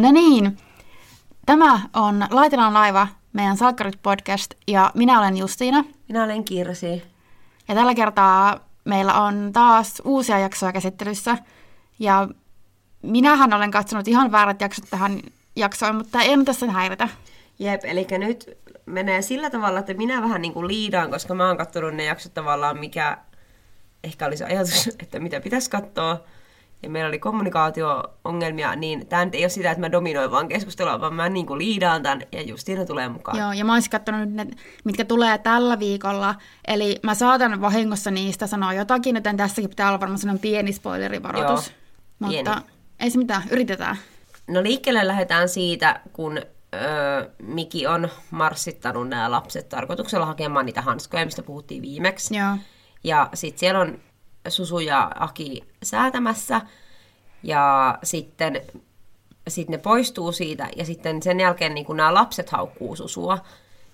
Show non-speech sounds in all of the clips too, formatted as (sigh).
no niin, tämä on Laitelan laiva, meidän Salkkarit-podcast, ja minä olen Justiina. Minä olen Kirsi. Ja tällä kertaa meillä on taas uusia jaksoja käsittelyssä, ja minähän olen katsonut ihan väärät jaksot tähän jaksoon, mutta ei tässä häiritä. Jep, eli nyt menee sillä tavalla, että minä vähän niin kuin liidaan, koska mä oon katsonut ne jaksot tavallaan, mikä ehkä olisi ajatus, (laughs) että mitä pitäisi katsoa, ja meillä oli kommunikaatio-ongelmia, niin tämä nyt ei ole sitä, että mä dominoin vaan keskustelua, vaan mä niin kuin liidaan tämän ja Justiina tulee mukaan. Joo, ja mä olisin katsonut ne, mitkä tulee tällä viikolla, eli mä saatan vahingossa niistä sanoa jotakin, joten tässäkin pitää olla varmaan sellainen pieni spoilerivaroitus. Joo, Mutta pieni. ei se mitään, yritetään. No liikkeelle lähdetään siitä, kun öö, Miki on marssittanut nämä lapset tarkoituksella hakemaan niitä hanskoja, mistä puhuttiin viimeksi. Joo. Ja sitten siellä on Susu ja Aki säätämässä. Ja sitten sit ne poistuu siitä ja sitten sen jälkeen niin nämä lapset haukkuu Susua.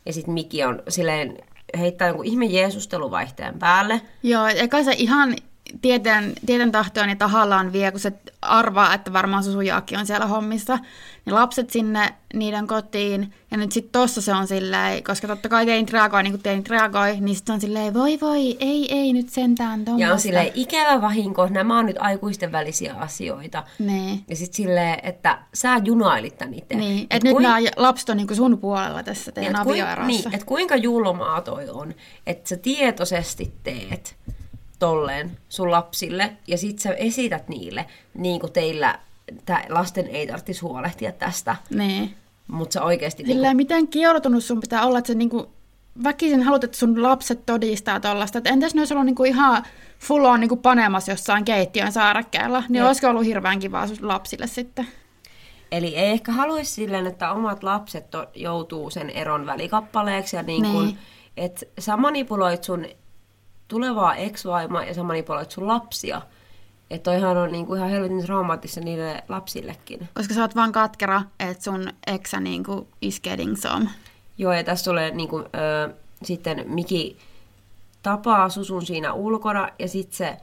Ja sitten Miki on silleen heittää jonkun ihme Jeesusteluvaihteen päälle. Joo, eikä se ihan tieten, tieten tahtoon ja tahallaan vie, kun se arvaa, että varmaan Susujaakki on siellä hommissa, niin lapset sinne niiden kotiin, ja nyt sitten tossa se on silleen, koska totta kai teinit reagoi niin kuin teinit reagoi, niin sitten on silleen, voi voi, ei, ei nyt sentään tuommoista. Ja on silleen, ikävä vahinko, nämä on nyt aikuisten välisiä asioita. Niin. Ja sitten silleen, että sä junailit tän itse. Niin, että et nyt kuin... nämä lapset on niin sun puolella tässä teidän niin, avioerossa. Niin, että kuinka julmaa toi on, että sä tietoisesti teet tolleen sun lapsille ja sit sä esität niille, niin kuin teillä tää, lasten ei tarvitsisi huolehtia tästä. Niin. Mutta sä oikeasti... Sillä niinku... miten kiorotunut sun pitää olla, että sä niinku väkisin haluat, että sun lapset todistaa tollasta. Että entäs ne olisi ollut niinku ihan full on niinku panemassa jossain keittiön saarekkeella, niin ja. olisiko ollut hirveän kivaa sun lapsille sitten? Eli ei ehkä haluaisi silleen, että omat lapset to, joutuu sen eron välikappaleeksi ja niin kun, niin. että sä manipuloit sun tulevaa ex-vaimoa ja sä manipuloit sun lapsia. Että toihan on niinku ihan helvetin traumaattista niille lapsillekin. Koska sä oot vaan katkera, että sun eksä niinku is getting some. Joo, ja tässä tulee niinku, ö, sitten Miki tapaa Susun siinä ulkona, ja sitten se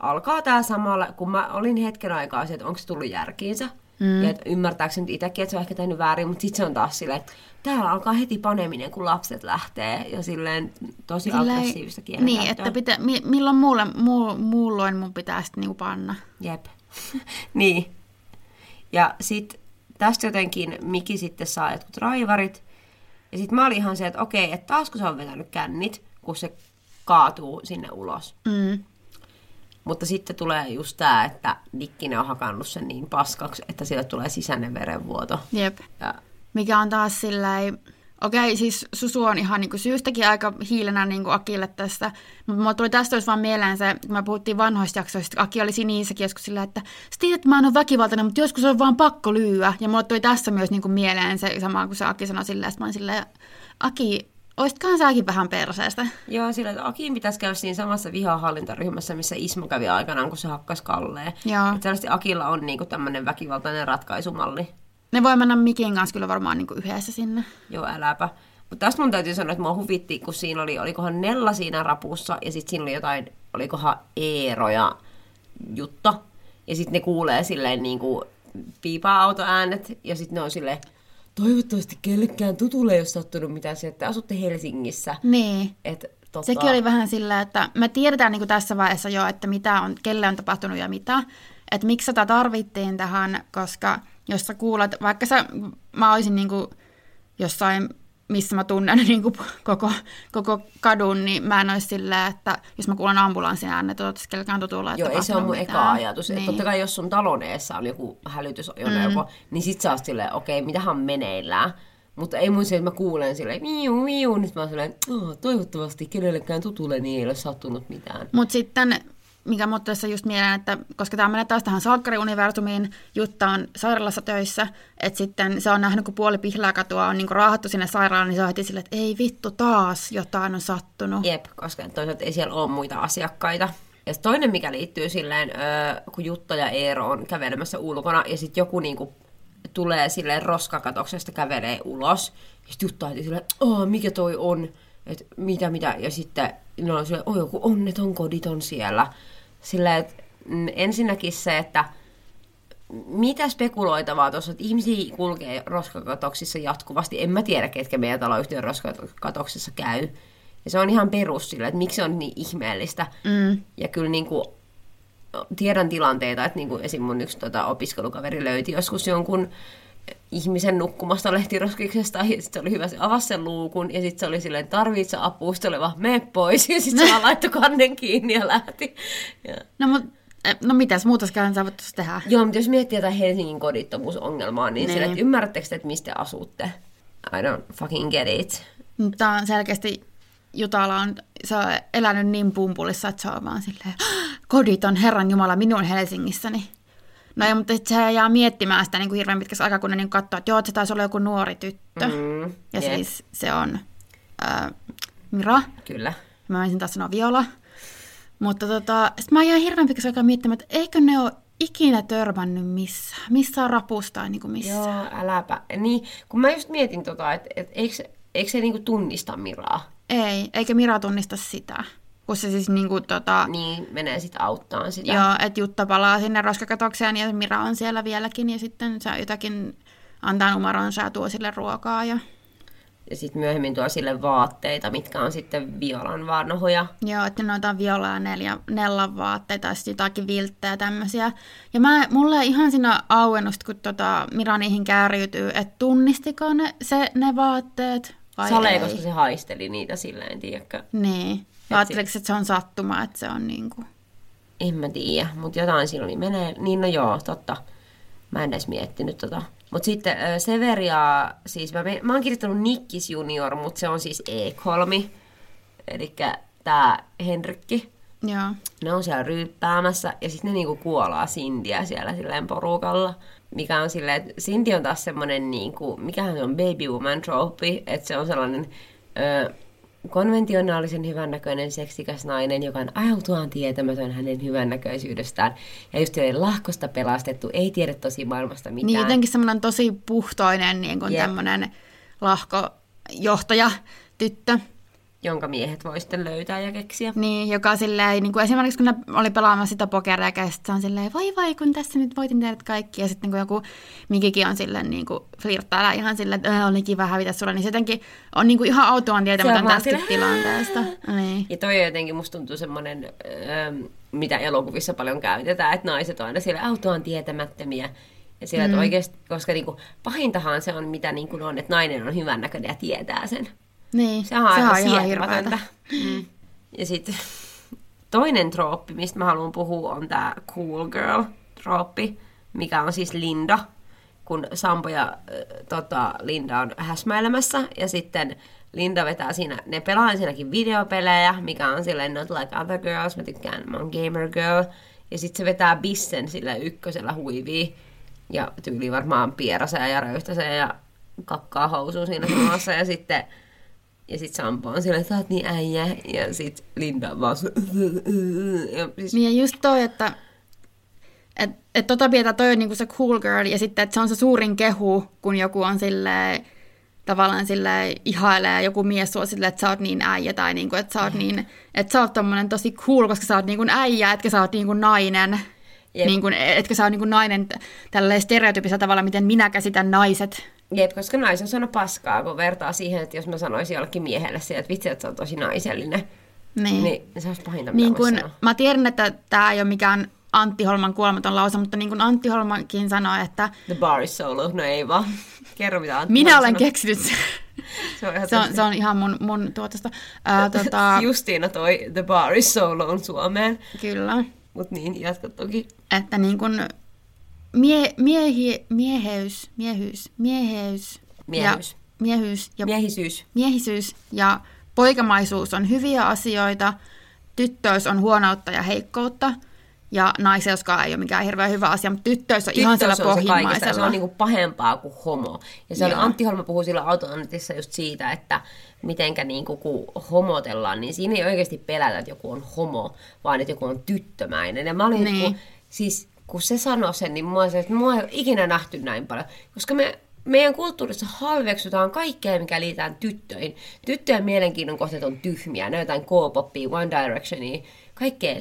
alkaa tää samalla, kun mä olin hetken aikaa että onko se tullut järkiinsä. Mm. Ja ymmärtääkö se nyt itsekin, että se on ehkä tehnyt väärin, mutta sitten se on taas silleen, että täällä alkaa heti paneminen, kun lapset lähtee. Ja silleen tosi silleen, aggressiivista Niin, että pitä, mi, milloin muulle, muu, muulloin mun pitää sitten niinku panna. Jep. (laughs) niin. Ja sitten tästä jotenkin Miki sitten saa jotkut raivarit. Ja sitten mä olin ihan se, että okei, että taas kun se on vetänyt kännit, kun se kaatuu sinne ulos. Mm. Mutta sitten tulee just tämä, että Nikkinen on hakannut sen niin paskaksi, että sille tulee sisäinen verenvuoto. Jep. Ja... Mikä on taas silleen, okei, siis Susu on ihan niin kuin syystäkin aika hiilenä niin kuin Akille tästä, mutta mulla tuli tästä olisi vaan mieleen se, kun me puhuttiin vanhoista jaksoista, Aki oli siinä niissäkin joskus sillä, että sä tiedät, että mä en ole väkivaltainen, mutta joskus on vaan pakko lyyä. Ja mulla tuli tässä myös niin kuin mieleen se sama, kun se Aki sanoi silleen, että mä olin silleen, Aki, Oisitkohan säkin vähän perseestä? Joo, sillä että Akin pitäisi käydä siinä samassa vihahallintaryhmässä, missä Ismo kävi aikanaan, kun se hakkas Kalleen. Joo. Että selvästi Akilla on niinku tämmöinen väkivaltainen ratkaisumalli. Ne voi mennä Mikin kanssa kyllä varmaan niinku yhdessä sinne. Joo, äläpä. Mutta tästä mun täytyy sanoa, että mua huvitti, kun siinä oli, olikohan Nella siinä rapussa, ja sitten siinä oli jotain, olikohan Eero ja Jutta. Ja sitten ne kuulee silleen niin kuin piipa-autoäänet, ja sitten ne on silleen, toivottavasti kellekään tutulle ei ole sattunut mitään se, että asutte Helsingissä. Niin. Et, tota... Sekin oli vähän sillä, että me tiedetään niin tässä vaiheessa jo, että mitä on, kelle on tapahtunut ja mitä. Että miksi tätä tarvittiin tähän, koska jos sä kuulet, vaikka sä, mä olisin niin kuin jossain missä mä tunnen (laughs) niin kuin koko, koko kadun, niin mä en olisi silleen, että jos mä kuulen ambulanssin äänet, että kellekään tutulla. Joo, ei se ole mun eka ajatus. Niin. Että totta kai jos sun talon eessä on joku hälytysajoneuvo, mm. niin sit sä oot silleen, okei, okay, mitähän meneillään. Mutta ei mun se, että mä kuulen silleen, miu, miu, nyt mä oon silleen, oh, toivottavasti kenellekään tutulle niin ei ole sattunut mitään. Mutta sitten mikä mut tässä just mieleen, että koska tämä menee taas tähän Salkkari-universumiin, Jutta on sairaalassa töissä, että sitten se on nähnyt, kun puoli katua on niin raahattu sinne sairaalaan, niin se on heti sille, että ei vittu taas, jotain on sattunut. Jep, koska toisaalta ei siellä ole muita asiakkaita. Ja toinen, mikä liittyy silleen, kun Jutta ja Eero on kävelemässä ulkona, ja sitten joku niinku tulee silleen roskakatoksesta kävelee ulos, ja sitten Jutta on silleen, oh, mikä toi on, että mitä, mitä, ja sitten ne on silleen, oh, joku onneton koditon siellä. Sillä että mm, ensinnäkin se, että mitä spekuloitavaa tuossa, että ihmisiä kulkee roskakatoksissa jatkuvasti. En mä tiedä, ketkä meidän taloyhtiön roskakatoksissa käy. Ja se on ihan perus sillä, että miksi se on niin ihmeellistä. Mm. Ja kyllä niin kuin, tiedän tilanteita, että niin kuin esim. mun yksi tota, opiskelukaveri löyti joskus jonkun ihmisen nukkumasta lehtiroskiksesta, ja sitten se oli hyvä, se avasi sen luukun, ja sitten se oli silleen, tarvitse apua, sitten oli vaan, mene pois, ja sitten se vaan (laughs) laittoi kannen kiinni ja lähti. Ja. No, mut, eh, no mitäs muutoskään sä voit tehdä? Joo, mutta jos miettii jotain Helsingin kodittomuusongelmaa, niin, Niin. sille, että ymmärrättekö te, että mistä te asutte? I don't fucking get it. Mutta on selkeästi Jutala on, se on elänyt niin pumpulissa, että se on vaan silleen, kodit on Herran Jumala minun Helsingissäni. No ei, mutta sit se jää miettimään sitä niin kuin hirveän pitkäksi aikaa, kun ne niin katsoo, että joo, että se taisi olla joku nuori tyttö. Mm, ja jep, siis se on ää, Mira. Kyllä. Mä menisin taas sanoa Viola. Mutta tota, sit mä jään hirveän pitkäksi aikaa miettimään, että eikö ne ole ikinä törmännyt missään. Missään rapussa tai niin kuin missään. Joo, äläpä. Niin, kun mä just mietin tota, että, että eikö, se- eikö se niinku tunnista Miraa? Ei, eikä Mira tunnista sitä. Kun se siis niinku tota, Niin menee sitten auttaan sitä. Joo, että Jutta palaa sinne roskakatokseen ja Mira on siellä vieläkin ja sitten se jotakin antaa numeronsa ja tuo sille ruokaa. Ja... Ja sitten myöhemmin tuo sille vaatteita, mitkä on sitten Violan vanhoja. Joo, että noita on Viola ja neljä, Nellan vaatteita ja sitten jotakin vilttejä ja tämmöisiä. Ja mä, mulle ihan siinä auennut, kun tota Mira niihin kääriytyy, että tunnistiko ne, se, ne vaatteet vai Sale, ei. koska se haisteli niitä silleen, tiedätkö? Niin. Ajatteliko, että se on sattuma, että se on niinku... En mä tiedä, mutta jotain silloin menee. Niin no joo, totta. Mä en edes miettinyt tota. Mutta sitten Severia, siis mä, mä oon kirjoittanut Nikkis Junior, mutta se on siis Ekholmi. Eli tää Henrikki. Joo. Ne on siellä ryyppäämässä ja sitten ne niinku kuolaa Sindiä siellä silleen porukalla. Mikä on silleen, että Cindy on taas semmonen niinku, mikähän se on, baby woman trope, että se on sellainen ö, konventionaalisen hyvännäköinen seksikäs nainen, joka on autuaan tietämätön hänen hyvännäköisyydestään. Ja just lahkosta pelastettu, ei tiedä tosi maailmasta mitään. Niin jotenkin semmoinen tosi puhtoinen niin kuin Jep. tämmöinen lahkojohtaja tyttö. Jonka miehet voi sitten löytää ja keksiä. Niin, joka silleen, niin kuin esimerkiksi kun oli pelaamassa sitä pokeria, ja sitten on silleen, voi voi, kun tässä nyt voitin teidät kaikki. Ja sitten kun joku Mikikin on silleen niin kuin flirttailla ihan silleen, että "Äh, oli kiva hävitä sulle, niin se jotenkin on niin kuin ihan autuaan tietämätön silleen, tilanteesta. Niin. Ja toi on jotenkin musta tuntuu semmoinen, ähm, mitä elokuvissa paljon käytetään, että naiset on aina siellä autuaan tietämättömiä. Ja sillä, että oikeasti, koska niinku, pahintahan se on, mitä niinku on, että nainen on hyvännäköinen ja tietää sen. Niin, Se on aika ihan hirveätä. Mm. Ja sitten (laughs) toinen trooppi, mistä mä haluan puhua, on tämä cool girl trooppi, mikä on siis Linda, kun Sampo ja äh, tota, Linda on häsmäilemässä, ja sitten Linda vetää siinä, ne pelaa siinäkin videopelejä, mikä on silleen not like other girls, mä tykkään, mä oon gamer girl, ja sitten se vetää bissen sillä ykkösellä huiviin, ja tyyli varmaan pierasee ja röyhtäsee ja kakkaa housuun siinä samassa, ja sitten ja sit Sampo on silleen, että sä oot niin äijä. Ja sit Linda on vaan ja siis, Niin ja just toi, että et, et tota pidetään toi on niinku se cool girl ja sitten, että se on se suurin kehu, kun joku on silleen, tavallaan sille ihailee joku mies sua silleen, että sä oot niin äijä tai niinku, että sä oot niin, että sä oot tommonen tosi cool, koska sä oot niinku äijä, etkä sä oot niinku nainen. Jep. Niin kuin, etkä sä oot niinku nainen t- tälleen stereotypisellä tavalla, miten minä käsitän naiset. Jep, koska nais on sanonut paskaa, kun vertaa siihen, että jos mä sanoisin jollekin miehelle siihen, että vitsi, että sä oot tosi naisellinen. Niin. Niin se olisi pahinta, Niin kun, mä tiedän, että tämä ei ole mikään Antti Holman kuolematon lause, mutta niin kuin Antti Holmankin sanoi, että The bar is solo. No ei vaan. Kerro mitä Antti minä on olen sanonut. keksinyt sen. Se on ihan Se on, se on ihan mun, mun tuotosta. Ää, (laughs) tota, Justiina toi The bar is solo Suomeen. kyllä. Mut niin, jatka toki. Että niin kuin mie, miehi, mieheys, miehyys, mieheys, Miehyys. ja, miehyys ja Miehisyys. miehisyys ja poikamaisuus on hyviä asioita, tyttöys on huonoutta ja heikkoutta, ja naiseuskaan ei ole mikään hirveän hyvä asia, mutta tyttöys on ihan siellä Tyttöys on se se pohjimmaisella. on niinku pahempaa kuin homo. Ja se oli, Joo. Antti Holma puhui sillä autoannetissa just siitä, että mitenkä niinku, kun homotellaan, niin siinä ei oikeasti pelätä, että joku on homo, vaan että joku on tyttömäinen. Ja mä olin, Niin. niin. siis kun se sanoi sen, niin mua, se, että mua ei ole ikinä nähty näin paljon. Koska me, meidän kulttuurissa halveksutaan kaikkea, mikä liitään tyttöihin. Tyttöjen mielenkiinnon kohteet on tyhmiä. Ne jotain K-poppia, One Directionia, kaikkea,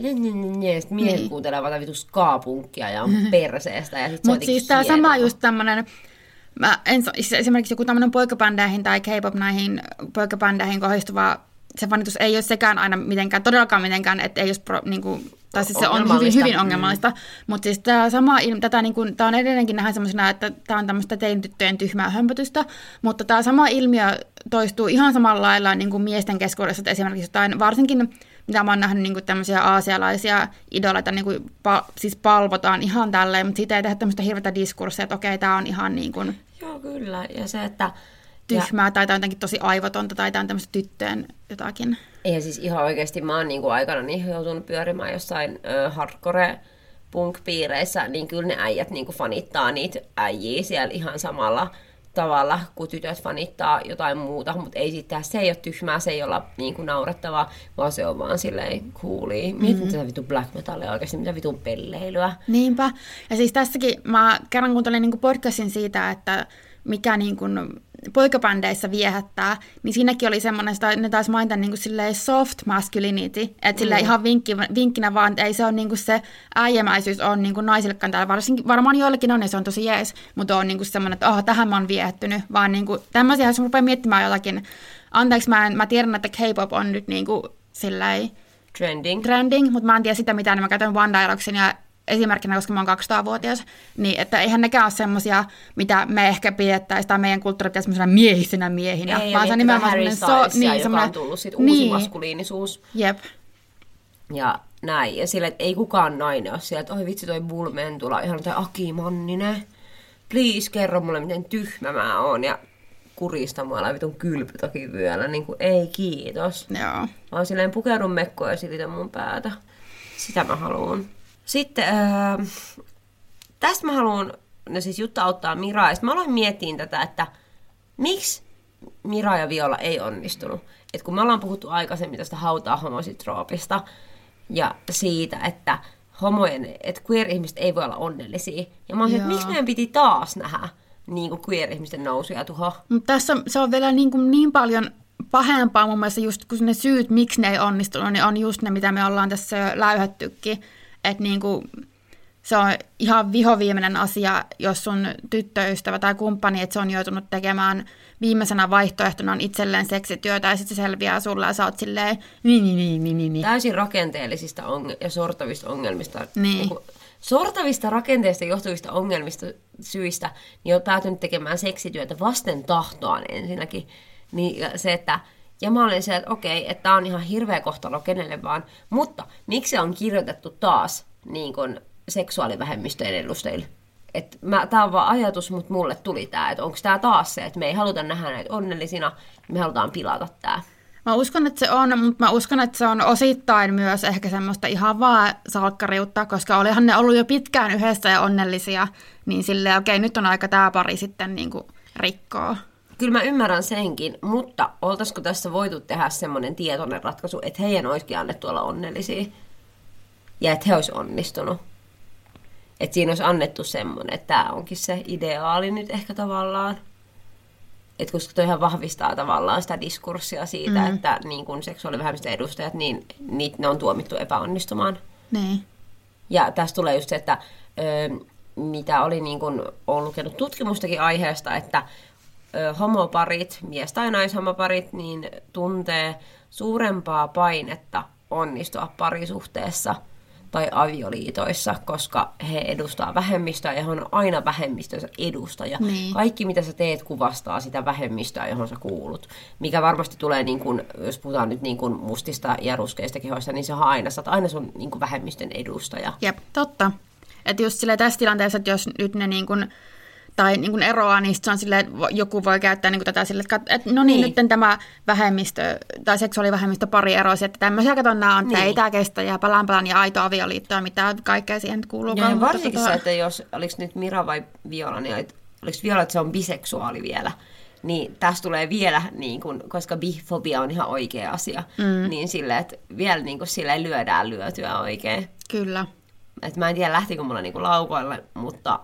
miehet Niin. kuuntelee vaan vitu ska-punkkia ja on perseestä. Ja sit Mutta siis tämä sama just tämmöinen, mä en, siis esimerkiksi joku tämmöinen poikabändeihin tai K-pop näihin poikabändeihin kohdistuva, se fanitus ei ole sekään aina mitenkään, todellakaan mitenkään, että ei olisi, pro, niin kuin, tai siis se on hyvin, Ongelmallista. hyvin ongelmallista, mutta siis tämä sama, tätä niin kuin, tämä on edelleenkin nähdään semmoisena, että tämä on tämmöistä teinityttöjen tyhmää hömpötystä, mutta tämä sama ilmiö toistuu ihan samalla lailla niin kuin miesten keskuudessa, että esimerkiksi jotain, varsinkin mitä mä oon nähnyt niin kuin tämmöisiä aasialaisia idoleita, niin kuin, pa, siis palvotaan ihan tälleen, mutta siitä ei tehdä tämmöistä hirveätä diskurssia, että okei, tämä on ihan niin kuin Joo, kyllä. Ja se, että... tyhmää tai tämä on jotenkin tosi aivotonta tai tämä on tämmöistä tyttöjen jotakin. Ja, siis ihan oikeasti mä oon niinku aikana niin joutunut pyörimään jossain ö, hardcore punk-piireissä, niin kyllä ne äijät niinku fanittaa niitä äijiä siellä ihan samalla tavalla, kun tytöt fanittaa jotain muuta, mutta ei sitten, se ei ole tyhmää, se ei olla niinku naurettavaa, vaan se on vaan silleen coolia. Mietin mm-hmm. tätä vitu black metalia oikeasti, mitä vitun pelleilyä. Niinpä. Ja siis tässäkin mä kerran kuuntelin niin podcastin siitä, että mikä niin kuin poikabändeissä viehättää, niin siinäkin oli semmoinen, että ne taisi mainita niin kuin soft masculinity, että sille ihan vinkki, vinkkinä vaan, että ei se ole niin kuin se äijämäisyys on niin kuin naisillekaan täällä, varsinkin, varmaan joillekin on ja se on tosi jees, mutta on niin kuin semmoinen, että oh, tähän mä oon viehättynyt, vaan niin kuin, tämmöisiä, jos mä rupean miettimään jotakin, anteeksi mä, en, mä tiedän, että K-pop on nyt niin kuin silleen, Trending. trending, mutta mä en tiedä sitä mitään, niin mä käytän One Directionia esimerkkinä, koska mä oon 200-vuotias, niin että eihän nekään ole semmosia, mitä me ehkä pidettäisiin, tai meidän kulttuuri pitäisi semmoisena miehisinä miehinä, Ei, vaan se on nimenomaan semmoinen... so, niin, joka semmoinen- on tullut sit uusi niin, maskuliinisuus. Jep, Ja näin. Ja sille, että ei kukaan nainen ole siellä, että oi vitsi toi Bulmentula, ihan tai Aki Manninen. Please kerro mulle, miten tyhmä mä oon. Ja kurista mua vitun kylpytoki vyöllä. Niin kuin, ei kiitos. joo. Vaan silleen pukeudun mekkoon ja silitän mun päätä. Sitä mä haluan. Sitten ää, tästä mä haluan, no siis Jutta auttaa Miraa. Ja mä aloin miettiä tätä, että miksi Mira ja Viola ei onnistunut. Et kun me ollaan puhuttu aikaisemmin tästä hautaa homositroopista ja siitä, että homojen, että queer-ihmiset ei voi olla onnellisia. Ja mä oon että miksi meidän piti taas nähdä niin kuin queer-ihmisten nousu ja tuho. Mutta tässä se on vielä niin, kuin niin paljon pahempaa mun mielestä just kun ne syyt, miksi ne ei onnistunut, niin on just ne, mitä me ollaan tässä läyhättykin. Että niin kuin, se on ihan vihoviimeinen asia, jos sun tyttöystävä tai kumppani, että se on joutunut tekemään viimeisenä vaihtoehtona on itselleen seksityötä ja sitten se selviää sulle ja sä oot silleen niin, niin, niin, niin, niin, niin. täysin rakenteellisista onge- ja sortavista ongelmista. Niin. kuin sortavista rakenteista johtuvista ongelmista syistä, niin on päätynyt tekemään seksityötä vasten tahtoaan ensinnäkin. Niin se, että ja mä olin se, että okei, että tämä on ihan hirveä kohtalo kenelle vaan, mutta miksi on kirjoitettu taas niin kuin seksuaalivähemmistöjen edustajille? Et mä, tää on vaan ajatus, mutta mulle tuli tää, että onko tää taas se, että me ei haluta nähdä näitä onnellisina, me halutaan pilata tää. Mä uskon, että se on, mutta mä uskon, että se on osittain myös ehkä semmoista ihan vaan salkkariutta, koska olihan ne ollut jo pitkään yhdessä ja onnellisia, niin silleen okei, nyt on aika tämä pari sitten niin kuin rikkoa. Kyllä mä ymmärrän senkin, mutta oltaisiko tässä voitu tehdä semmoinen tietoinen ratkaisu, että heidän olisikin annettu olla onnellisia ja että he olisi onnistunut. Että siinä olisi annettu semmoinen, että tämä onkin se ideaali nyt ehkä tavallaan. Et koska toihan vahvistaa tavallaan sitä diskurssia siitä, mm. että niin kun seksuaalivähemmistön edustajat, niin niitä, ne on tuomittu epäonnistumaan. Niin. Ja tässä tulee just se, että ö, mitä oli niin kuin, olen lukenut tutkimustakin aiheesta, että ö, homoparit, mies- tai naishomoparit, niin tuntee suurempaa painetta onnistua parisuhteessa tai avioliitoissa, koska he edustaa vähemmistöä ja he on aina vähemmistönsä edustaja. Niin. Kaikki, mitä sä teet, kuvastaa sitä vähemmistöä, johon sä kuulut. Mikä varmasti tulee, niin kun, jos puhutaan nyt niin kun mustista ja ruskeista kehoista, niin se on aina, sä oot aina sun niin kun vähemmistön edustaja. Jep, totta. Että just silleen tässä tilanteessa, että jos nyt ne niin kuin, tai niin kuin eroaa, niin se on silleen, että joku voi käyttää niin kuin tätä silleen, että, että no niin, Niin. nyt tämä vähemmistö tai seksuaalivähemmistö pari erosi, että tämmöisiä katon nämä on, että Niin. ei tämä kestä ja palan palan ja aito avioliitto ja mitä kaikkea siihen nyt kuuluu. Ja varsinkin se, että jos, oliko nyt Mira vai Viola, niin oliko Viola, että se on biseksuaali vielä, niin tästä tulee vielä, niin kun, koska bifobia on ihan oikea asia, mm. niin silleen, että vielä niin kun, silleen lyödään lyötyä oikein. Kyllä. Et mä en tiedä, lähtikö mulla niinku laukoille, mutta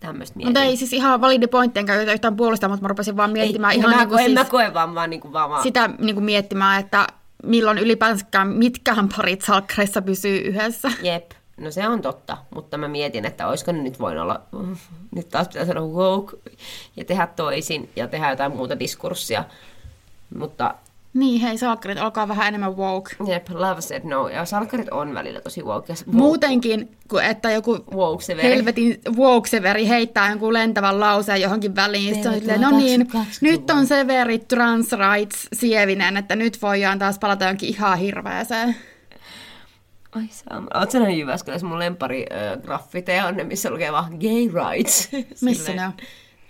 tämmöistä mietin. Mutta ei siis ihan validi pointti, enkä yhtään puolustaa, mutta mä rupesin vaan miettimään ei, ihan mä, niin kuin en siis mä koe vaan, vaan, niinku, vaan, vaan sitä niin kuin miettimään, että milloin ylipäänsäkään mitkään parit salkkareissa pysyy yhdessä. Jep. No se on totta, mutta mä mietin, että olisiko ne nyt voinut olla, nyt taas pitää sanoa woke ja tehdä toisin ja tehdä jotain muuta diskurssia. Mutta Niin, hei salkkarit, olkaa vähän enemmän woke. jep, love said no. Ja salkkarit on välillä tosi woke. Se- Muutenkin, kuin että joku Woke helvetin woke-severi heittää jonkun lentävän lauseen johonkin väliin. Sitten on silleen, no niin, 2020-luvulle." nyt on severi trans rights sievinen, että nyt voidaan taas palata jonkin ihan hirveäseen. Ai saa. Oletko nähnyt Jyväskylässä mun lempari äh, graffiteja on ne, missä lukee vaan gay rights. Missä ne on?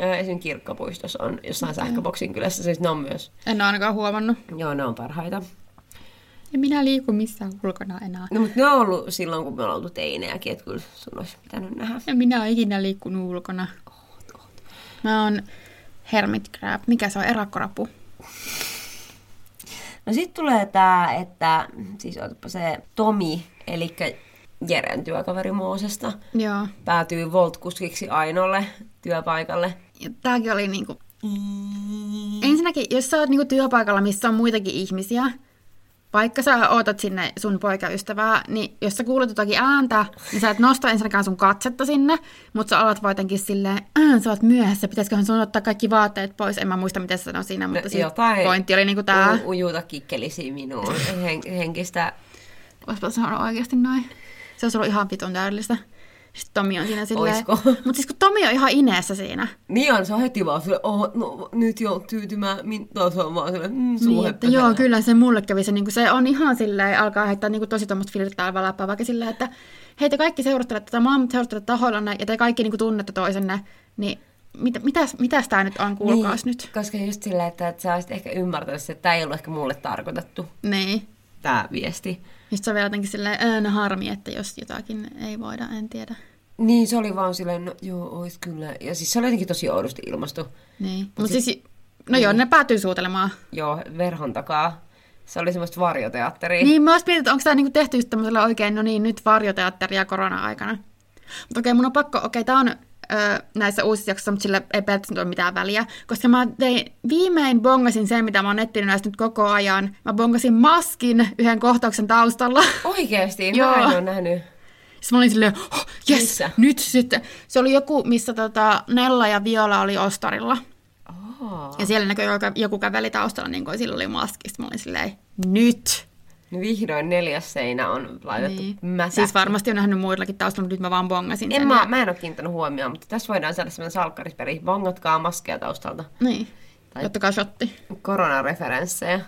Esimerkiksi kirkkopuistossa on jossain sähköboksin kylässä, siis ne on myös, En ole ainakaan huomannut. joo ne on parhaita. Ja minä liikun missään ulkona enää. No mutta ne on ollut silloin, kun me ollaan oltu teinejäkin, että kyllä sun olisi pitänyt nähdä. Ja minä olen ikinä liikkunut ulkona. Mä oon hermit crab. Mikä se on? Erakkorapu. No sitten tulee tää, että siis otapa se Tomi, eli Jeren työkaveri Moosesta, Joo. päätyy Volt-kuskiksi Ainolle työpaikalle. Ja tääkin oli niinku... Ensinnäkin, jos sä oot niinku työpaikalla, missä on muitakin ihmisiä, vaikka sä ootat sinne sun poikaystävää, niin jos sä kuulet jotakin ääntä, niin sä et nosta ensinnäkään sun katsetta sinne, mutta sä alat jotenkin silleen, äh, sä oot myöhässä, pitäisiköhän sun ottaa kaikki vaatteet pois. En mä muista, mitä se sanoi siinä, mutta siis pointti oli niinku tää, u- ujuta kikkelisi minuun hen- henkistä. oispa sanonut oikeasti noin. Se olisi ollut ihan vitun täydellistä. Sitten Tomi on siinä silleen, Oisko? (laughs) mutta siis kun Tomi on ihan ineessä siinä. Niin on, se on heti vaan sille, oh, no nyt jo tyytymään, min, taas on vaan sille, mm, Niin, että joo, kyllä se mulle kävi se, niin kuin se on ihan silleen, alkaa heittää niin kuin tosi tuommoista flirttailevaa läppää, vaikka silleen, että hei te kaikki seurustelette tätä, mä seurustelette tahoillanne ja te kaikki niin kuin tunnette toisenne, niin mit, mitäs, mitäs tää nyt on, kuulkaas niin, nyt. Koska just silleen, että, että sä olisit ehkä ymmärtänyt, että tämä ei ollut ehkä mulle tarkoitettu, Niin. tämä viesti. Sitten se on vielä jotenkin silleen, "Ää, no harmi, että jos jotakin ei voida, en tiedä. Niin, se oli vaan silleen, no joo, ois kyllä. Ja siis se oli jotenkin tosi oudosti ilmastu. Niin. Mutta siis, no joo, ne päätyy suutelemaan. Joo, verhon takaa. Se oli semmoista varjoteatteria. Niin, mä oon mietin, että onko tämä niinku tehty just tämmöisellä oikein, no niin, nyt varjoteatteria korona-aikana. Mutta okei, mun on pakko, okei, tää on ö, näissä uusissa jaksoissa, mutta sillä ei pelkästään ole mitään väliä, koska mä tein, viimein bongasin sen, mitä mä oon nettiin näistä nyt koko ajan. Mä bongasin maskin yhden kohtauksen taustalla. Oikeesti? Joo. (laughs) Mä en ole nähnyt. Sitten mä olin silleen, oh, yes, Missä? nyt sitten. Se oli joku, missä tota Nella ja Viola oli Ostarilla. Oh. Ja siellä näkyi joku, joku käveli taustalla, niin kuin sillä oli maski. Sitten mä olin silleen, nyt. No vihdoin neljäs seinä on laitettu niin. mätäksi. Siis varmasti on nähnyt muillakin taustalla, mutta nyt mä vaan bongasin En sen. mä, ja- mä en ole kiinnittänyt huomioon, mutta tässä voidaan saada sellainen salkkarisperi. Vangatkaa maskeja taustalta. Niin. Tai- Ottakaa shotti. Koronareferenssejä.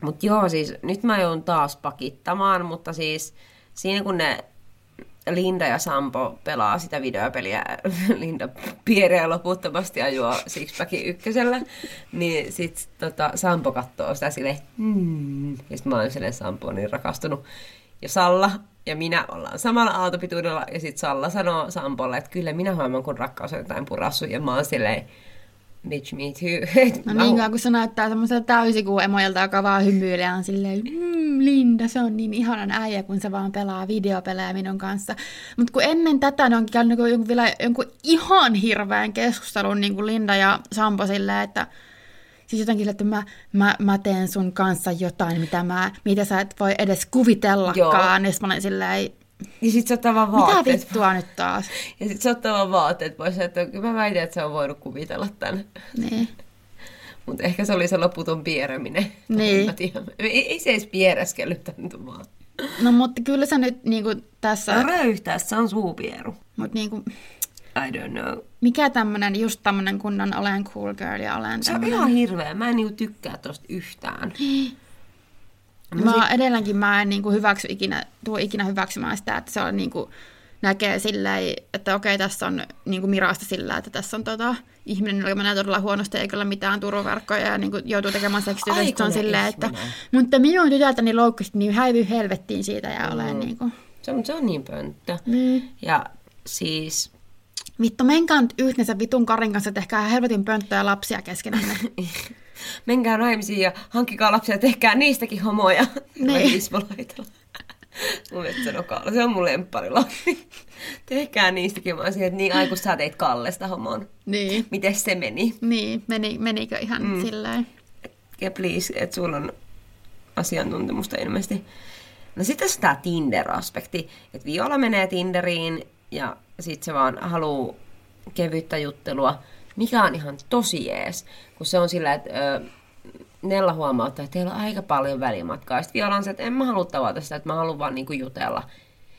Mutta joo, siis nyt mä joudun taas pakittamaan, mutta siis siinä kun ne Linda ja Sampo pelaa sitä videopeliä, (laughs) Linda pieree loputtomasti ja juo Sixpackin ykkösellä, niin sit tota, Sampo katsoo sitä silleen, hmm. ja sit mä oon silleen, Sampo on niin rakastunut. Ja Salla ja minä ollaan samalla aaltopituudella, ja sit Salla sanoo Sampolle, että kyllä minä huomaan, kun rakkaus on jotain purassu, ja mä oon silleen, bitch me too. (laughs) No niin kauan kun se näyttää semmoiselta täysikuun emoilta, joka vaan hymyilee ja on silleen, mmm, Linda, se on niin ihanan äijä, kun se vaan pelaa videopelejä minun kanssa. Mutta kun ennen tätä ne on käynyt jonkun, vielä jonkun ihan hirveän keskustelun niin kuin Linda ja Sampo silleen, että Siis jotenkin, että mä, mä, mä teen sun kanssa jotain, mitä, mä, mitä sä et voi edes kuvitellakaan. Ja sitten mä olin silleen, Ja sit se ottaa vaan mitä vaatteet. vittua nyt taas? Ja sit se ottaa vaan vaatteet pois, että kyllä mä väitän, että se on voinut kuvitella tän. Niin. Mutta ehkä se oli se loputon piereminen. (laughs) Niin. Ei, ei se edes piereskellyt tän vaan. No mutta kyllä se nyt niin kuin tässä, on röyhtää, se on suupieru. mutta niin kuin, I don't know. mikä tämmönen, just tämmönen kunnon olen cool girl ja olen Se on tämmönen. ihan hirveä. Mä en niinku tykkää tosta yhtään. Mä edelleenkin mä en niinku hyväksy ikinä, tuo ikinä hyväksymään sitä, että se on niinku, näkee silleen, että okei, tässä on niinku Mirasta sillä, että tässä on tota, ihminen, joka menee todella huonosti, eikä ole mitään turvaverkkoja ja niinku joutuu tekemään seksityötä. Sitten se on silleen, että mutta minun tytältäni loukkasi, niin häivy helvettiin siitä ja olen Mm. niinku, Se on, se on niin pönttö. niin. Ja siis Vittu, menkää nyt yhteensä vitun Karin kanssa, tehkää helvetin pönttöjä lapsia keskenään. (laughs) menkää naimisiin ja hankkikaa lapsia ja tehkää niistäkin homoja. Niin. Mun mielestä se on. Se on mun lempparilapsi. Tehkää niistäkin. Mä olisin, että niin ai kun sä teit Kallesta homon. niin. Miten se meni? Niin, meni, menikö ihan mm. silleen? Ja please, että sulla on asiantuntemusta ilmeisesti. No sitten tämä Tinder-aspekti, että Viola menee Tinderiin ja sitten se vaan haluaa kevyttä juttelua, mikä on ihan tosi jees, kun se on sillä, että ö, Nella huomauttaa, että teillä on aika paljon välimatkaa. Sitten Viola on se, että en mä halua tavata sitä, että mä haluan vaan niinku jutella.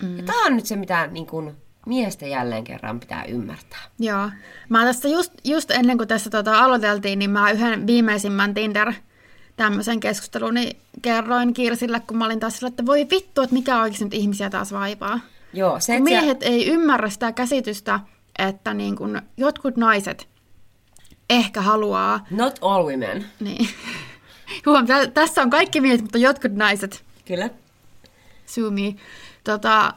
Mm. Ja tää on nyt se, mitä niinku, miestä jälleen kerran pitää ymmärtää. Joo. Mä tässä just, just ennen kuin tässä tota aloiteltiin, niin mä yhden viimeisimmän Tinder tämmöisen keskustelun niin kerroin Kirsille, kun mä olin taas sillä, että voi vittu, että mikä oikeasti nyt ihmisiä taas vaivaa. Joo, se, miehet ei ymmärrä sitä käsitystä, että niin kun jotkut naiset ehkä haluaa... Not all women. Niin. (laughs) Huom, tä- tässä on kaikki miehet, mutta jotkut naiset, Kyllä. Sumi, tota,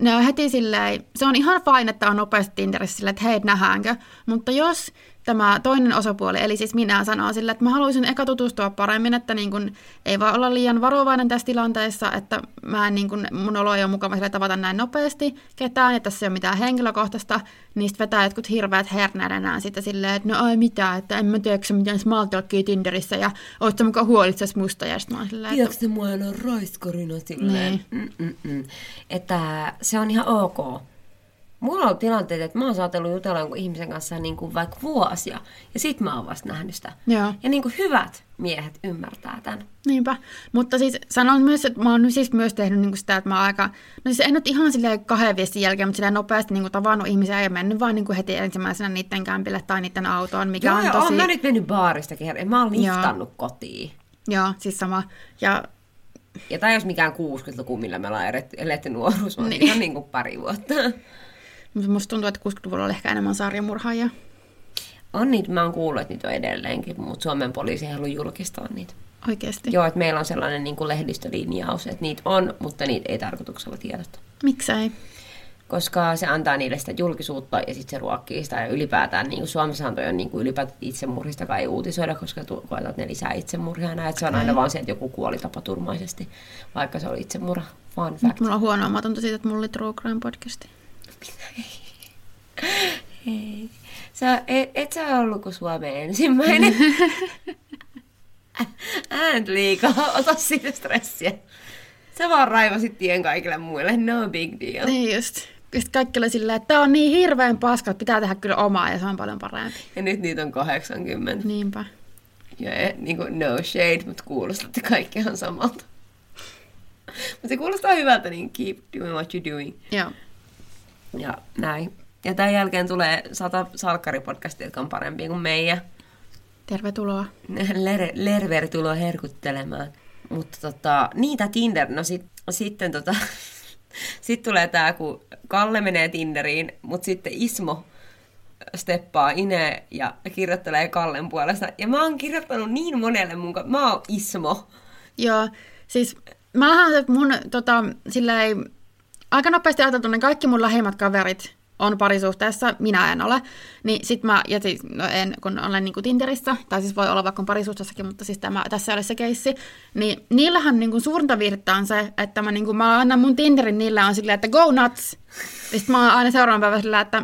ne on heti silleen, se on ihan fine, että on nopeasti Tinderissä silleen, että hei, nähdäänkö. Mutta jos tämä toinen osapuoli, eli siis minä sanoo sille, että mä haluaisin eka tutustua paremmin, että niin kun, ei vaan olla liian varovainen tässä tilanteessa, että mä en, niin kun, mun olo ei ole mukava sille tavata näin nopeasti ketään, ja tässä ei ole mitään henkilökohtaista, niin sitten vetää jotkut hirveät herneet enää sitten silleen, että no ai mitä, että en mä tiedä, miten small talkia Tinderissä, ja oot sä mukaan huolitsas musta, ja sitten mä oon silleen, että Tiedätkö mua on raiskarina silleen? Niin. Mm-mm-mm. Että se on ihan ok. Mulla on ollut tilanteita, että mä oon saatellut jutella jonkun ihmisen kanssa niin kuin vaikka vuosia, ja sit mä oon vasta nähnyt sitä. Joo. Ja niin kuin hyvät miehet ymmärtää tämän. Niinpä. Mutta siis sanon myös, että mä oon siis myös tehnyt niinku sitä, että mä oon aika, no siis en nyt ihan silleen kahden viestin jälkeen, mutta silleen nopeasti niinku tavannut ihmisiä ja mennyt vaan niinku heti ensimmäisenä niiden kämpille tai niiden autoon, mikä Joo, on ja tosi... oon mä nyt mennyt baaristakin herran. Mä oon liftannut kotiin. Joo, siis sama. Ja Ja tai jos mikään 60-luku, millä me ollaan eletty, nuoruus, vaan Niin. niin. ihan niin kuin pari vuotta. Mutta musta tuntuu, että 60-luvulla oli ehkä enemmän sarjamurhaajia. On niitä, mä oon kuullut, että niitä on edelleenkin, mutta Suomen poliisi ei halua julkistaa niitä. Oikeesti. Joo, että meillä on sellainen niin kuin lehdistölinjaus, että niitä on, mutta niitä ei tarkoituksella tiedota. Miksei? Koska se antaa niille sitä julkisuutta ja sitten se ruokkii sitä. Ja ylipäätään niin kuin Suomessahan toi on niin kuin ylipäätään itsemurhistakaan ei uutisoida, koska koetaan, että ne lisää itsemurhia. Näin, että se on aina vaan se, että joku kuoli tapaturmaisesti, vaikka se oli itsemurha. Fun fact. Nyt mulla on huono omatunto siitä, että mulla oli True Crime podcasti. Hei. Sä, et, et sä ollut kuin Suomen ensimmäinen. (laughs) Äänet liikaa, ota siitä stressiä. Sä vaan raivasit tien kaikille muille, no big deal. Niin just. Sitten kaikki oli silleen, että tää on niin hirveän paska, että pitää tehdä kyllä omaa ja se on paljon parempi. Ja nyt niitä on 80. Niinpä. Ja e, niin kuin no shade, mutta kuulostatte kaikki ihan samalta. mutta se kuulostaa hyvältä, niin keep doing what you're doing. Joo. Ja näin. Ja tämän jälkeen tulee sata salkkaripodcastia, jotka on parempia kuin meidän. Tervetuloa. Ler- Lerver tulo herkuttelemaan. Mutta tota, niitä Tinder, no sit, sitten tota, (laughs) sit tulee tää, kun Kalle menee Tinderiin, mutta sitten Ismo steppaa Ine ja kirjoittelee Kallen puolesta. Ja mä oon kirjoittanut niin monelle mun, mä oon Ismo. Joo, siis mähän mun tota, silleen, aika nopeasti ajateltu, ne kaikki mun lähimmät kaverit on parisuhteessa, minä en ole, niin sit mä, ja siis, no en, kun olen niinku Tinderissä, tai siis voi olla vaikka on parisuhteessakin, mutta siis tämä, tässä ei ole se keissi, niin niillähän niinku suurinta virtaa on se, että mä, niinku, mä annan mun Tinderin niille on silleen, että go nuts! Ja sit mä oon aina seuraavan päivän sillä, että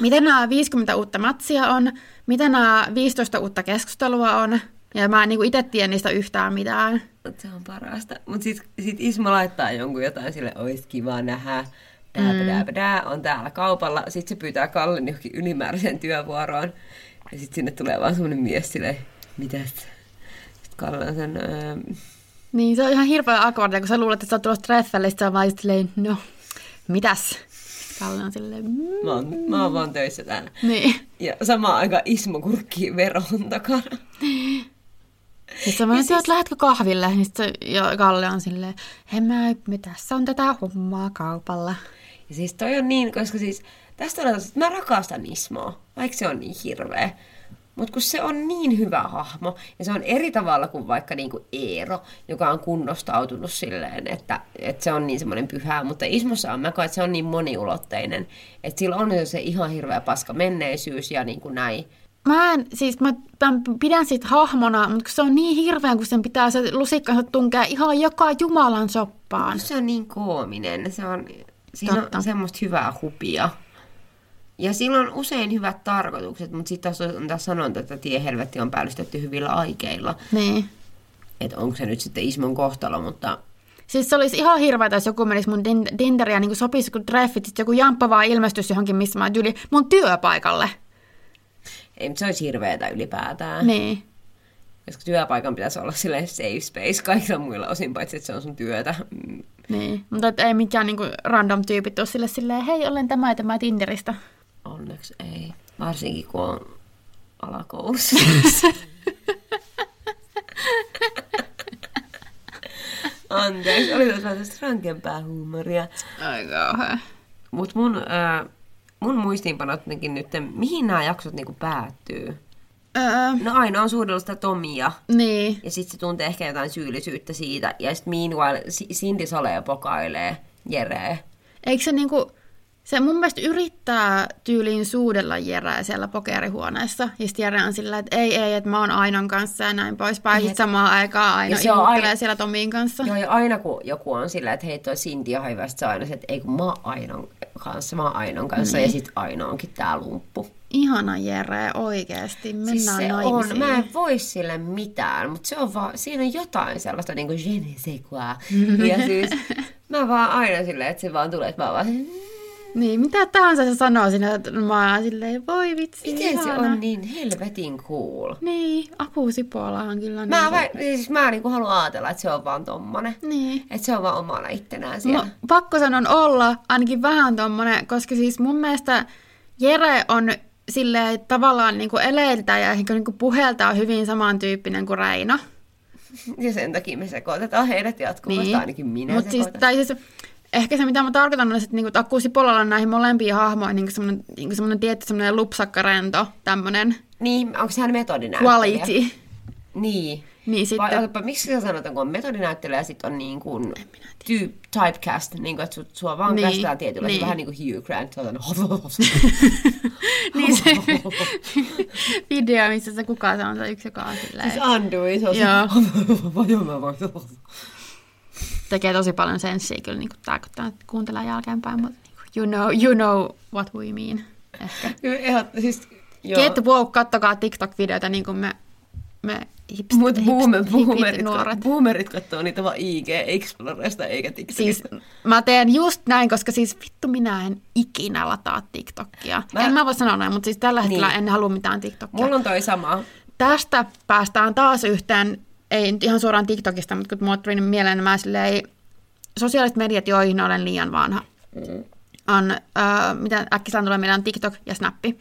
miten nämä 50 uutta matsia on, mitä nämä 15 uutta keskustelua on, ja mä en niinku itse tiedä niistä yhtään mitään. Se on parasta. Mutta sit, sit Ismo laittaa jonkun jotain sille, ois kiva nähdä. Dää, mm. dää, dää, on täällä kaupalla. Sitten se pyytää Kallen johonkin ylimääräiseen työvuoroon. Ja sitten sinne tulee vaan semmonen mies silleen, mitäs? Sitten Kalle on sen, öö, Niin, se on ihan hirveä akkordia, kun sä luulet, että sä oot tulossa treffelle, sit sä vaan silleen, no, mitäs? Sitten Kalle on silleen, mm. mä, oon, mä oon vaan töissä täällä. Niin. Ja samaan aikaan Ismo kurkkii veron takana. (laughs) Sitten sä mä siis... lähdetkö kahville? Niin sit se, ja Kalle on silleen, en mä, tässä on tätä hommaa kaupalla. Ja siis toi on niin, koska siis tästä on, että mä rakastan Ismoa, vaikka se on niin hirveä. Mutta kun se on niin hyvä hahmo, ja se on eri tavalla kuin vaikka niinku Eero, joka on kunnostautunut silleen, että, että se on niin semmoinen pyhä, mutta Ismossa on, mä koen, että se on niin moniulotteinen, että sillä on se ihan hirveä paska menneisyys ja niin kuin näin. Mä en, siis mä, mä pidän siitä hahmona, mutta se on niin hirveä, kun sen pitää se lusikkansa tunkea ihan joka jumalan soppaan. Se on niin koominen, se on, siinä Totta. on semmoista hyvää hupia. Ja sillä on usein hyvät tarkoitukset, mutta sitten taas on taas sanonta, että tie helvetti on päällystetty hyvillä aikeilla. Niin. että onko se nyt sitten Ismon kohtalo, mutta Siis se olisi ihan hirveätä, jos joku menisi mun din- Tinderiä niin sopisi kun treffit, joku jamppa vaan ilmestyisi johonkin, missä mä oon mun työpaikalle. Ei, se olisi hirveetä ylipäätään. Niin. Koska työpaikan pitäisi olla sille safe space kaikilla muilla osin, paitsi että se on sun työtä. Niin, mutta ei mikään niinku random tyypit ole sille silleen, hei, olen tämä ja tämä Tinderistä. Onneksi ei. Varsinkin kun on alakoulussa. (laughs) Anteeksi, oli tässä vähän tästä rankempaa huumoria. Ai kauhea. Mut mun, äh, mun muistiinpanot jotenkin nyt, mihin nämä jaksot niinku päättyy? Öö, No aina on suudellut sitä Tomia. niin. Ja sitten se tuntee ehkä jotain syyllisyyttä siitä. Ja sitten meanwhile Cindy Sale pokailee Jereä. Eikö se niinku, se mun mielestä yrittää tyyliin suudella Jereä siellä pokerihuoneessa. Ja sitten Jere on sillä, että ei, ei, että mä oon Ainon kanssa ja näin poispäin. Ja samaan aikaan Aino se on aina- siellä Tomin kanssa. Joo, ja aina kun joku on sillä, että hei toi Cindy on hyvä, se on aina se, että ei kun mä oon Ainon kanssa, mä oon Ainon kanssa. Ja sit Aino onkin tää lumppu. Ihana Jere, oikeesti. Mennään Siis se naimisiin. on, mä en voi sille mitään, mutta se on vaan, siinä on jotain sellaista niin kuin je ne sais quoi. (laughs) Ja siis mä vaan aina silleen, että se vaan tulee, että mä vaan, Niin, mitä tahansa se sanoo että mä oon silleen, voi vitsi, miten se ihana. on niin helvetin cool. Niin, Apu Sipola on kyllä Mä, niin. vai, siis mä niinku haluan ajatella, että se on vaan tommonen. Niin. Että se on vaan omana ittenään siellä. No, pakko sanon olla ainakin vähän tommonen, koska siis mun mielestä Jere on silleen tavallaan niinku eleiltä ja niinku puheeltaan hyvin samantyyppinen kuin Reino. (laughs) Ja sen takia me sekoitetaan heidät jatkuvasti, niin. ainakin minä Mut siis, tai siis, ehkä se mitä mä tarkoitan on, että niinku Akku Sipolalla on näihin molempiin hahmoihin niinku semmoinen, niinku semmoinen tietty semmoinen lupsakkarento, tämmönen Niin, onko hän metodinäyttelijä? quality. Niin. Niin Vai sitten, otapa, miksi sä sanot, kun on metodinäyttelijä ja sitten on niin kuin typ, typecast, niin kuin, että su- sua vaan Niin, niin. käsitään tietyllä, niin. niin. vähän niin kuin Hugh Grant. (laughs) niin se (laughs) video, missä se kuka se on se yksi, joka on silleen, Siis Andui, se on Joo. (laughs) se, mä voin tekee tosi paljon senssiä kyllä, niin tää, kun tää kuuntelee jälkeenpäin, mutta niin you know, you know what we mean. Ehkä. Ehdot, siis, joo. Get woke, kattokaa TikTok-videoita niin kuin me, me hipst, Mut boomer, boomerit, nuoret. boomerit katsoo niitä vaan IG Exploresta eikä Siis TikTokista. mä teen just näin, koska siis vittu minä en ikinä lataa TikTokia. Mä- En mä voi sanoa näin, mutta siis tällä hetkellä Niin. en halua mitään TikTokia. Mulla on toi sama. Tästä päästään taas yhteen, ei nyt ihan suoraan TikTokista, mutta kun mulla tuli mieleen nämä silleen, sosiaaliset mediat, joihin olen liian vanha, Mm. on, äh, mitä äkkiseltään tulee mieleen, on TikTok ja Snappi.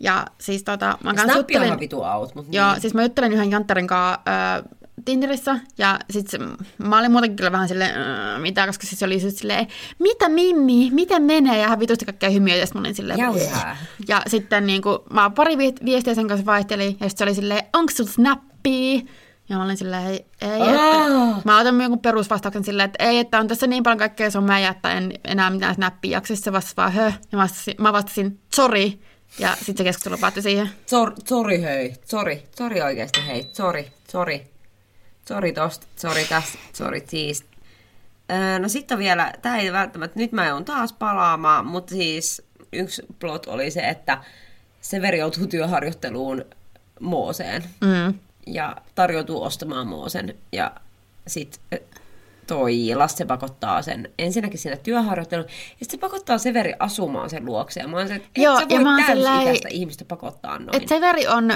Ja siis tota, mä kanssa Snappi on ihan vitu out, mutta Joo, niin. siis mä juttelin yhden jantterin kanssa äh, Tinderissä, ja sit se, mä olin muutenkin kyllä vähän silleen, äh, mitä, koska siis se oli just silleen, mitä Mimmi, miten menee, ja hän vitusti kaikkea hymiöitä, ja sit mä olin silleen, Jäyhää. ja sitten niin kuin, mä pari vi- viestiä sen kanssa vaihtelin, ja sitten se oli silleen, onko sulla snappia? Ja mä olin silleen, ei, ei Aa! että, mä otan jonkun perusvastauksen silleen, että ei, että on tässä niin paljon kaikkea somea, että en enää mitään snappia jaksa. Sitten se vastasi vaan, höh, ja mä vastasin, mä vastasin, sorry, ja sitten se keskustelu päättyi siihen. Sor, sori hei, sori, sori oikeesti hei, sori, sori. Sori tosta, sori tästä, sori siitä. Öö, no sitten vielä, tää ei välttämättä, nyt mä joudun taas palaamaan, mutta siis yksi plot oli se, että Severi joutuu työharjoitteluun Mooseen Mm. Ja tarjoutuu ostamaan Moosen ja sitten toi Lasse pakottaa sen ensinnäkin sinne työharjoitteluun, ja sitten se pakottaa Severi asumaan sen luokse. Ja mä oon se, että et Joo, sä voi täysi-ikäistä sillai- ihmistä pakottaa noin. Et Severi on,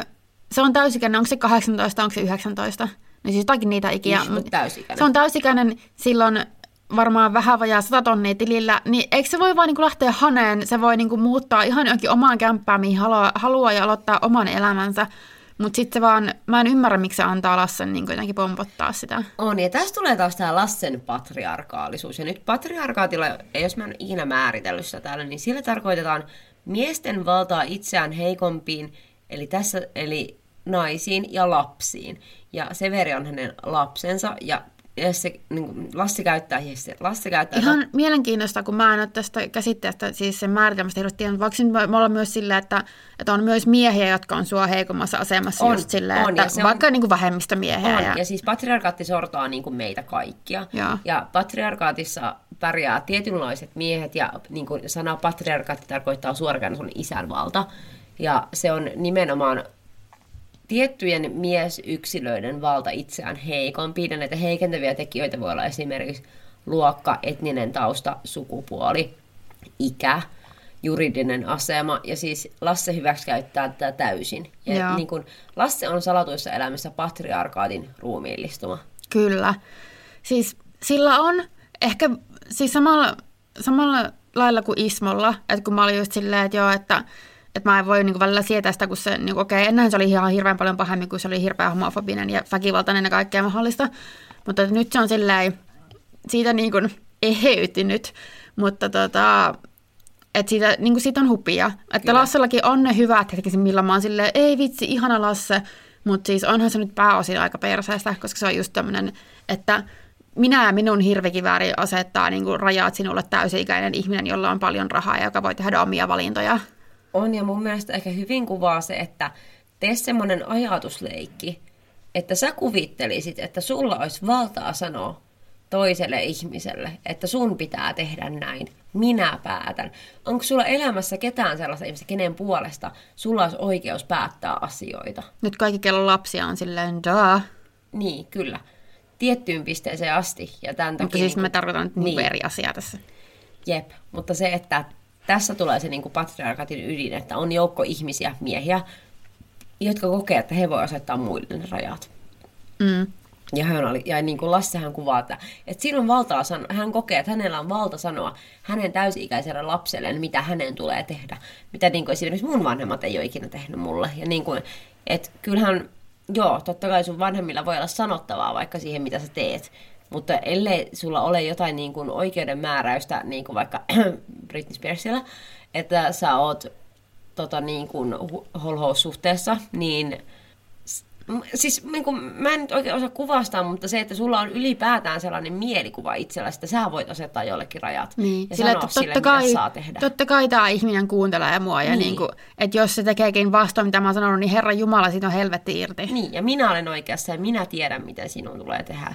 se on täysikäinen, onko se 18, onko se 19? No siis jotakin niitä ikiä. Ish, mut täysikäinen. Se on täysikäinen, silloin varmaan vähän vajaa 100 tonnia tilillä, niin eikö se voi vaan niinku lähteä haneen, se voi niinku muuttaa ihan johonkin omaan kämppään, mihin haluaa, haluaa ja aloittaa oman elämänsä. Mutta sitten vaan, mä en ymmärrä, miksi se antaa Lassen niinku jotenkin pompottaa sitä. On, ja tästä tulee taas tämä Lassen patriarkaalisuus. Ja nyt patriarkaatilla, jos mä en ikinä määritellyt sitä täällä, niin sillä tarkoitetaan miesten valtaa itseään heikompiin, eli tässä, eli naisiin ja lapsiin. Ja Severi on hänen lapsensa, ja Jesse, niin kuin Lassi käyttää, Jesse, Lassi käyttää Ihan mielenkiintoista, kun mä en ole tästä käsitteestä, siis sen määritelmästä hirveästi tiennyt. Voiko se nyt olla myös silleen, että, että on myös miehiä, jotka on sua heikommassa asemassa On, just silleen, on, ja että se on- vaikka niin kuin vähemmistömiehiä. On, ja, ja siis patriarkaatti sortaa niin kuin meitä kaikkia. Joo. Ja patriarkaatissa pärjää tietynlaiset miehet, ja niin kuin sana patriarkaatti tarkoittaa suorakäännös on isänvalta. Ja se on nimenomaan tiettyjen miesyksilöiden valta itseään heikompi. Ja näitä heikentäviä tekijöitä voi olla esimerkiksi luokka, etninen tausta, sukupuoli, ikä, juridinen asema. Ja siis Lasse hyväksikäyttää tätä täysin. Ja niin kun Lasse on salatuissa elämässä patriarkaatin ruumiillistuma. Kyllä. Siis sillä on ehkä siis samalla, samalla lailla kuin Ismolla, että kun mä olin just silleen, että joo, että, että mä en voi niin kuin välillä sietää sitä, kun se, niin kuin, okei, okay, ennen se oli ihan hirveän paljon pahemmin, kun se oli hirveän homofobinen ja väkivaltainen ja kaikkea mahdollista, mutta nyt se on silleen, siitä niin kuin eheytynyt, mutta tota, että siitä, niin kuin siitä on hupia. Että Kyllä. Lassellakin on ne hyvät hetki, millä mä oon silleen, ei vitsi, ihana Lasse, mutta siis onhan se nyt pääosin aika perseestä, koska se on just tämmöinen, että minä ja minun hirvikivääri asettaa niin kuin rajat sinulle täysi-ikäinen ihminen, jolla on paljon rahaa ja joka voi tehdä omia valintoja. On ja mun mielestä ehkä hyvin kuvaa se, että tee semmoinen ajatusleikki, että sä kuvittelisit, että sulla olisi valtaa sanoa toiselle ihmiselle, että sun pitää tehdä näin. Minä päätän. Onko sulla elämässä ketään sellaista ihmistä, kenen puolesta sulla olisi oikeus päättää asioita? Nyt kaikki, kello lapsia on silleen, daa. Niin, kyllä tiettyyn pisteeseen asti. Ja tämän mutta siis niin, mä tarkoitan nyt niin, eri asiaa tässä. Jep, mutta se, että tässä tulee se niin kuin patriarkatin ydin, että on joukko ihmisiä, miehiä, jotka kokee, että he voivat asettaa muille ne rajat. Mm. Ja, hän oli, ja niin kuin hän kuvaa, että, että silloin valtaa sano, hän kokee, että hänellä on valta sanoa hänen täysi-ikäiselle lapselle, mitä hänen tulee tehdä. Mitä niin kuin esimerkiksi mun vanhemmat ei ole ikinä tehnyt mulle. Ja niin kuin, että kyllähän joo, totta kai sun vanhemmilla voi olla sanottavaa vaikka siihen, mitä sä teet. Mutta ellei sulla ole jotain niin kuin oikeuden määräystä, niin kuin vaikka (clears throat) Britney Spearsilla, että sä oot tota, niin kuin holhoussuhteessa, niin siis niin kuin, mä en nyt oikein osaa kuvastaa, mutta se, että sulla on ylipäätään sellainen mielikuva itsellä, että sä voit asettaa jollekin rajat niin. ja Sillä, sanoa että sille, kai, mitä saa tehdä. Totta kai tämä ihminen kuuntelee mua ja niin. Niin kuin, että jos se tekeekin vastoin, mitä mä oon sanonut, niin Herra Jumala, siitä on helvetti irti. Niin, ja minä olen oikeassa ja minä tiedän, miten sinun tulee tehdä.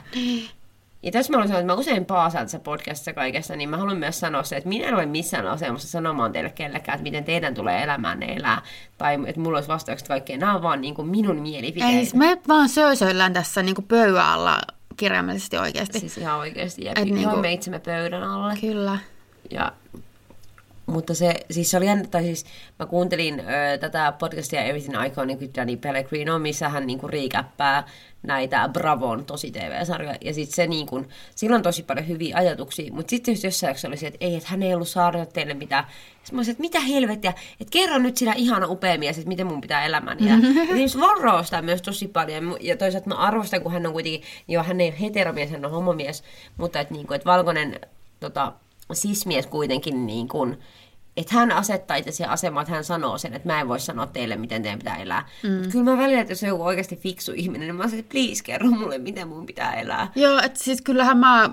Ja tässä mä olen sanonut, että mä usein paasaan tässä podcastissa kaikessa, niin mä haluan myös sanoa se, että minä en ole missään asemassa sanomaan teille kellekään, että miten teidän tulee elämään elää. Tai että mulla olisi vastaukset kaikkeen. Nämä on vaan niin kuin minun mielipiteitä. Ei, siis me vaan söösöillään tässä niin kuin pöydän alla kirjaimellisesti oikeasti. Siis ihan oikeasti. Ja Et niin kuin... me itsemme pöydän alle. Kyllä. Ja mutta se, siis se oli jännä, tai siis mä kuuntelin ö, tätä podcastia Everything Iconic with Danny Pellegrino, missä hän niinku riikäppää näitä Bravon tosi TV-sarjoja. Ja sitten se niin kun, sillä on tosi paljon hyviä ajatuksia, mutta sitten just jossain jaksossa oli se, että ei, että hän ei ollut saanut teille mitään. Sitten mä olisin, että mitä helvettiä, että kerro nyt sitä ihana upea mies, että miten mun pitää elämäni. Ja, (laughs) ja Varro sitä myös tosi paljon. Ja toisaalta mä arvostan, kun hän on kuitenkin, joo, hän ei ole heteromies, hän on homomies, mutta että, niin kuin, että valkoinen tota, sismies kuitenkin niin kuin, että hän asettaa itse asemaan, että hän sanoo sen, että mä en voi sanoa teille, miten teidän pitää elää. Mm. Mutta kyllä mä välillä, että jos on joku oikeasti fiksu ihminen, niin mä sanon, että please kerro mulle, miten mun pitää elää. Joo, että siis kyllähän mä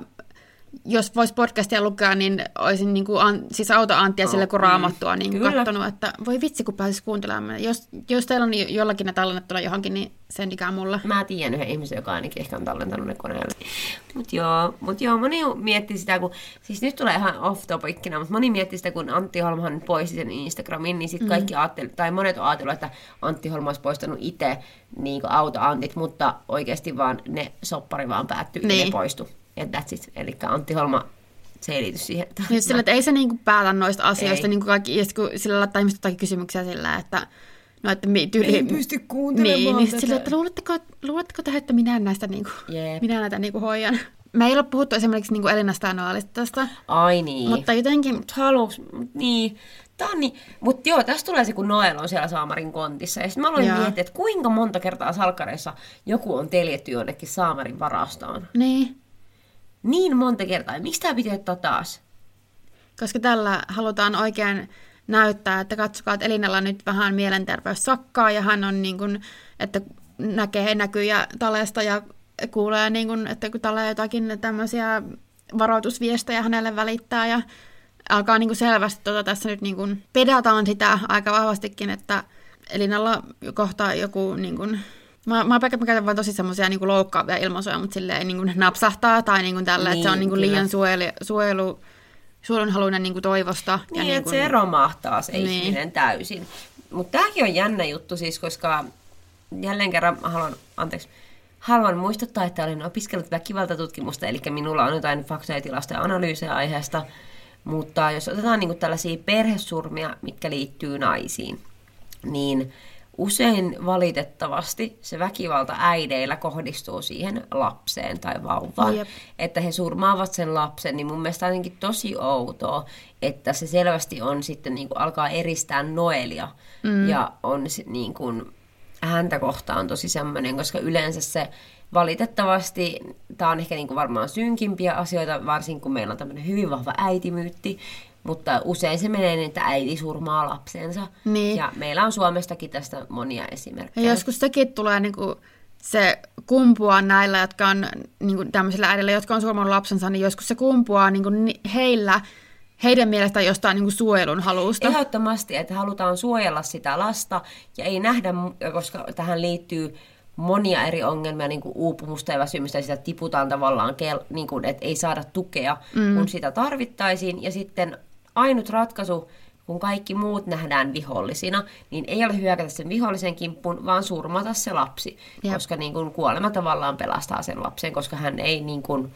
jos vois podcastia lukea, niin olisin niin kuin, an, siis auto Anttia sille kun raamattua niin kuin katsonut, että voi vitsi, kun pääsis kuuntelemaan. Jos, jos teillä on jollakin ne tallennettuna johonkin, niin sendikää mulle. Mä tiedän yhden ihmisen, joka ainakin ehkä on tallentanut ne koneelle. Mut joo, mut joo, moni miettii sitä, kun, siis nyt tulee ihan off topicina, mutta moni miettii sitä, kun Antti Holmahan poisti sen Instagramin, niin sitten mm. kaikki ajatteli, tai monet on ajatellut, että Antti Holma olisi poistanut itse niin auto-antit, mutta oikeasti vaan ne soppari vaan päättyi niin. ne poistu. Ja that's it. Eli Antti Holma se ei liity siihen. Että niin, sillä, että ei se niinku päätä noista asioista, niin kuin kaikki, ja kun sillä laittaa ihmiset jotakin kysymyksiä sillä, että No, että mi, tyyli, ei pysty kuuntelemaan Niin, niin sillä, että luuletteko, luuletteko te, että minä näistä niinku, yep. minä näitä niinku hoijan? Me ei ole puhuttu esimerkiksi niinku Elina Stanoalista tästä. Ai niin. Mutta jotenkin... Mut halus, niin. Tää on niin. Mutta joo, tästä tulee se, kun Noel on siellä Saamarin kontissa. Ja sitten mä aloin miettiä, että kuinka monta kertaa salkkareissa joku on teljetty jonnekin Saamarin varastoon. Niin niin monta kertaa. Miksi tämä pitää ottaa taas? Koska tällä halutaan oikein näyttää, että katsokaa, että Elinalla nyt vähän mielenterveys sakkaa ja hän on niin kuin, että näkee näkyjä Talesta ja kuulee, niin kuin, että kun Tale jotakin tämmöisiä varoitusviestejä hänelle välittää ja alkaa niin kuin selvästi tota, tässä nyt niin kuin pedataan sitä aika vahvastikin, että Elinalla kohta joku niin kuin, Mä, mä, mä käytän vain tosi semmoisia niin loukkaavia ilmaisuja, mutta silleen niin kuin napsahtaa tai niin kuin tällä, niin, että se on niin kuin liian suojelu, suojelu suojelunhaluinen niin kuin toivosta. Niin, ja niin että kuin... se romahtaa se niin. ihminen täysin. Mutta tämäkin on jännä juttu siis, koska jälleen kerran haluan, anteeksi, haluan muistuttaa, että olen opiskellut väkivaltatutkimusta, eli minulla on jotain faktoja, tilastoja ja analyysejä aiheesta. Mutta jos otetaan niin tällaisia perhesurmia, mitkä liittyy naisiin, niin usein valitettavasti se väkivalta äideillä kohdistuu siihen lapseen tai vauvaan. Jep. Että he surmaavat sen lapsen, niin mun mielestä jotenkin tosi outoa, että se selvästi on sitten niin kuin alkaa eristää Noelia mm. ja on niin kuin, häntä kohtaan tosi semmoinen, koska yleensä se valitettavasti, tämä on ehkä niin kuin varmaan synkimpiä asioita, varsinkin kun meillä on tämmöinen hyvin vahva äitimyytti, mutta usein se menee niin, että äiti surmaa lapsensa. Niin. Ja meillä on Suomestakin tästä monia esimerkkejä. Ja joskus sekin tulee niin kuin se kumpua näillä, jotka on niin kuin tämmöisillä äidillä, jotka on surmannut lapsensa, niin joskus se kumpuaa niin kuin heillä heidän mielestä jostain niin kuin suojelun halusta. Ehdottomasti, että halutaan suojella sitä lasta ja ei nähdä, koska tähän liittyy monia eri ongelmia, niin kuin uupumusta ja väsymystä, ja sitä tiputaan tavallaan, niin kuin, että ei saada tukea, mm. kun sitä tarvittaisiin. Ja sitten ainut ratkaisu, kun kaikki muut nähdään vihollisina, niin ei ole hyökätä sen vihollisen kimppuun, vaan surmata se lapsi. Jep. Koska niin kuin, kuolema tavallaan pelastaa sen lapsen, koska hän ei niin kuin,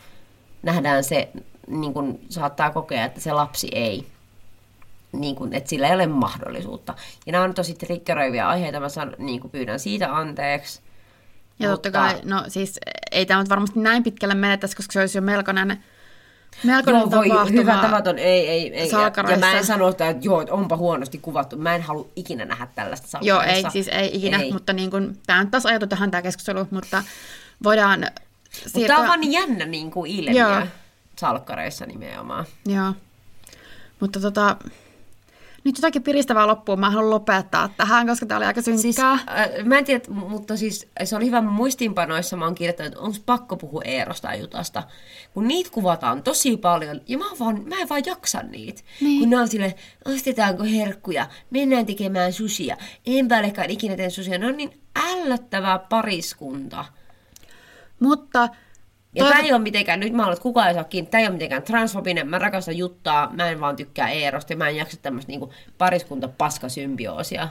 nähdään se, niin kuin, saattaa kokea, että se lapsi ei niin kuin, että sillä ei ole mahdollisuutta. Ja nämä on tosi triggeröiviä aiheita, mä san, niin kuin pyydän siitä anteeksi. Ja mutta... totta kai, no siis ei tämä varmasti näin pitkälle menettäisi, koska se olisi jo melkoinen Melkoinen joo, voi, tapahtuma hyvä tavaton, ei, ei, ei. Ja, mä en sano, että joo, että onpa huonosti kuvattu. Mä en halua ikinä nähdä tällaista salkareissa. Joo, ei, siis ei ikinä, ei. mutta niin kuin, tämä on taas ajatu tähän tämä keskustelu, mutta voidaan siirtyä... Mutta tämä on vaan jännä niin kuin ilmiö joo. salkkareissa nimenomaan. Joo, mutta tota, nyt jotakin piristävää loppuun mä haluan lopettaa tähän, koska tämä oli aika synkkää. Siis, äh, mä en tiedä, mutta siis se oli hyvä muistiinpanoissa, mä oon kirjoittanut, että onko pakko puhua Eerosta ja Jutasta. Kun niitä kuvataan tosi paljon, ja mä, vaan, mä en vaan jaksa niitä. Niin. Kun ne on sille, ostetaanko herkkuja, mennään tekemään susia, enpä olekaan ikinä teen susia. Ne on niin ällöttävää pariskunta. Mutta ja Toiv... tämä ei ole mitenkään, nyt mä haluan, että kukaan ei saa kiinni, tämä ei ole mitenkään transfobinen, mä rakastan juttaa, mä en vaan tykkää Eerosta ja mä en jaksa tämmöistä niin pariskunta paskasymbioosia.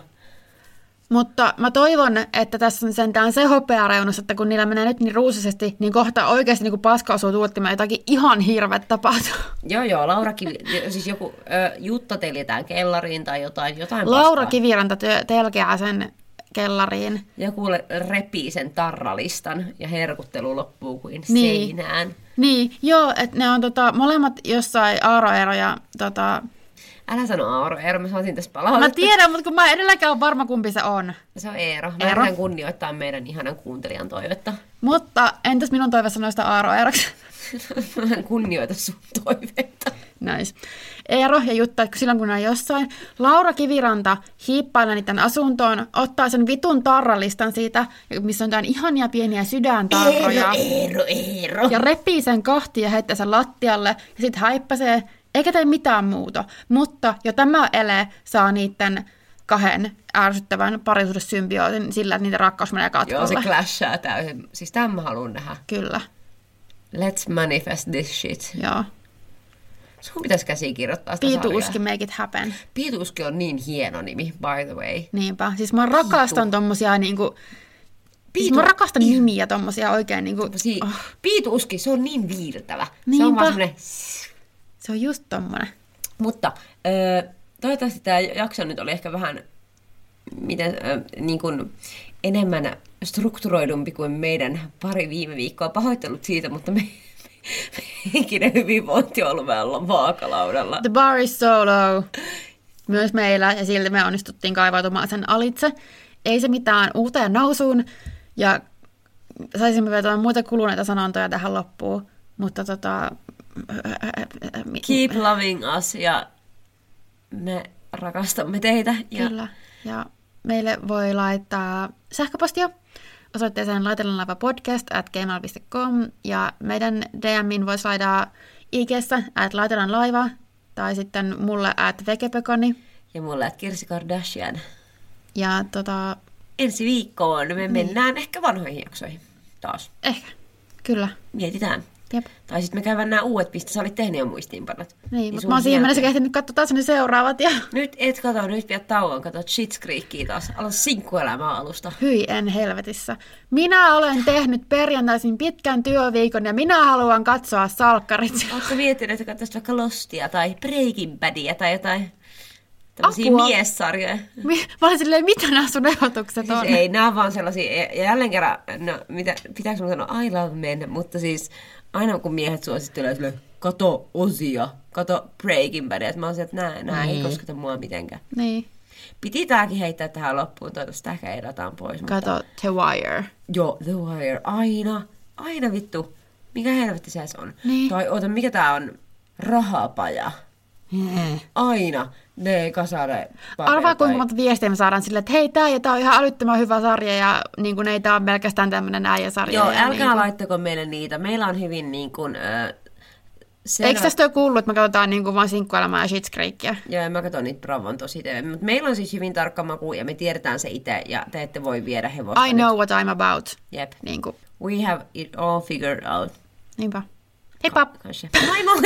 Mutta mä toivon, että tässä on sentään se hopeareunus, että kun niillä menee nyt niin ruusisesti, niin kohta oikeasti niin paska osuu tuottimaan jotakin ihan hirveä tapahtuu. Joo, joo, Laura Kivi, (laughs) siis joku ö, Jutta teljetään kellariin tai jotain, jotain Laura paskaa. Kiviranta telkeää sen kellariin. Joku repii sen tarralistan ja herkuttelu loppuu kuin niin. seinään. Niin, joo, että ne on tota, molemmat jossain Aaro ja tota... Älä sano Aaro Eero, mä saasin tässä palautetta. Mä tiedän, mutta kun mä edelläkään ole varma, kumpi se on. Se on Eero. Mä Eero. kunnioittaa meidän ihanan kuuntelijan toivetta. Mutta entäs minun toive sanoista Aaro Eeroksi? (laughs) mä en kunnioita sun toiveita. Nice. Eero ja Jutta, että silloin kun on jossain, Laura Kiviranta hiippailee niiden asuntoon, ottaa sen vitun tarralistan siitä, missä on jotain ihania pieniä sydäntarroja. Eero, Eero, Eero. Ja repii sen kahtia ja heittää sen lattialle ja sitten häippäsee, eikä tee mitään muuta. Mutta jo tämä ele saa niiden kahden ärsyttävän parisuudessymbiootin sillä, että niiden rakkaus menee katkolle. Joo, se clashaa täysin. Siis tämän mä haluan nähdä. Kyllä. Let's manifest this shit. Joo. Sun pitäisi käsikirjoittaa sitä Piituuski make it happen. Piituuski on niin hieno nimi, by the way. Niinpä. Siis mä rakastan Piitu. tommosia niinku... Piitu... Siis mä rakastan nimiä tommosia oikein niinku... Oh. Piituuski, se on niin viiltävä. Niinpä. Se on vaan semmonen... Se on just tommonen. Mutta äh, toivottavasti tämä jakso nyt oli ehkä vähän miten, äh, niin kuin enemmän strukturoidumpi kuin meidän pari viime viikkoa. Pahoittelut siitä, mutta me, henkinen hyvinvointi on ollut vähän vaakalaudalla. The bar is so low. Myös meillä, ja silti me onnistuttiin kaivautumaan sen alitse. Ei se mitään uuteen nousuun, ja saisimme vielä muita kuluneita sanontoja tähän loppuun, mutta tota... Keep loving us, ja me rakastamme teitä. Ja... Kyllä, ja meille voi laittaa sähköpostia osoitteeseen laitellanlaiva.podcast at gmail.com ja meidän DMin voisi laittaa IGssä at laitellaan laiva tai sitten mulle at vekepekoni. Ja mulle at Kirsi Kardashian. Ja tota... Ensi viikkoon me niin. mennään ehkä vanhoihin jaksoihin taas. Ehkä, kyllä. Mietitään. Jep. Tai sitten me käydään nämä uudet, mistä sä olit tehnyt jo muistiinpanot. Niin, mutta sun mä oon siihen mennessä kehtinyt katsoa taas ne seuraavat ja Nyt et kato, nyt pidät tauon, kato Shit's Creekia taas. Aloita sinkkuelämää alusta. hyi en helvetissä. Minä olen tehnyt perjantaisin pitkän työviikon ja minä haluan katsoa salkkarit. Oletko miettinyt, että katsoisit vaikka Lostia tai Breaking Badia tai jotain tämmöisiä Apua. miessarjoja? Mi- Mä olin silleen, mitä nämä sun ehdotukset on? Siis ei, nämä on vaan sellaisia, ja jälleen kerran, no, mitä, pitääkö mun sanoa I love men, mutta siis aina kun miehet suosittelee silleen, kato Osia, kato Breaking Badia, että mä oon että nää, nää ei Niin. kosketa mua mitenkään. Niin, Piti tääkin heittää tähän loppuun, toivottavasti ehkä edataan pois. Mutta, kato The Wire. joo, The Wire, aina, aina vittu. Mikä helvetti se on? Niin. Tai oota, mikä tää on? Rahapaja. Aina ne kasare Arvaa kuinka monta viestiä me saadaan silleen, että hei, tää, ja tää on ihan älyttömän hyvä sarja ja niin kuin, ei tää on pelkästään tämmönen äijäsarja. Joo, ja älkää niin kuin, laittako meille niitä. Meillä on hyvin niin kuin, äh, selvä... Eikö tästä ole kuullut, että me katsotaan niin kuin vaan sinkkuelämää ja Shit's Creekia? Joo, mä katson niitä Bravon tosi. Mutta meillä on siis hyvin tarkka maku ja me tiedetään se itse ja te ette voi viedä hevosta I know what I'm about. Jep. Niin kuin, We have it all figured out. niinpä. Heippa! Kanske. Moi moi!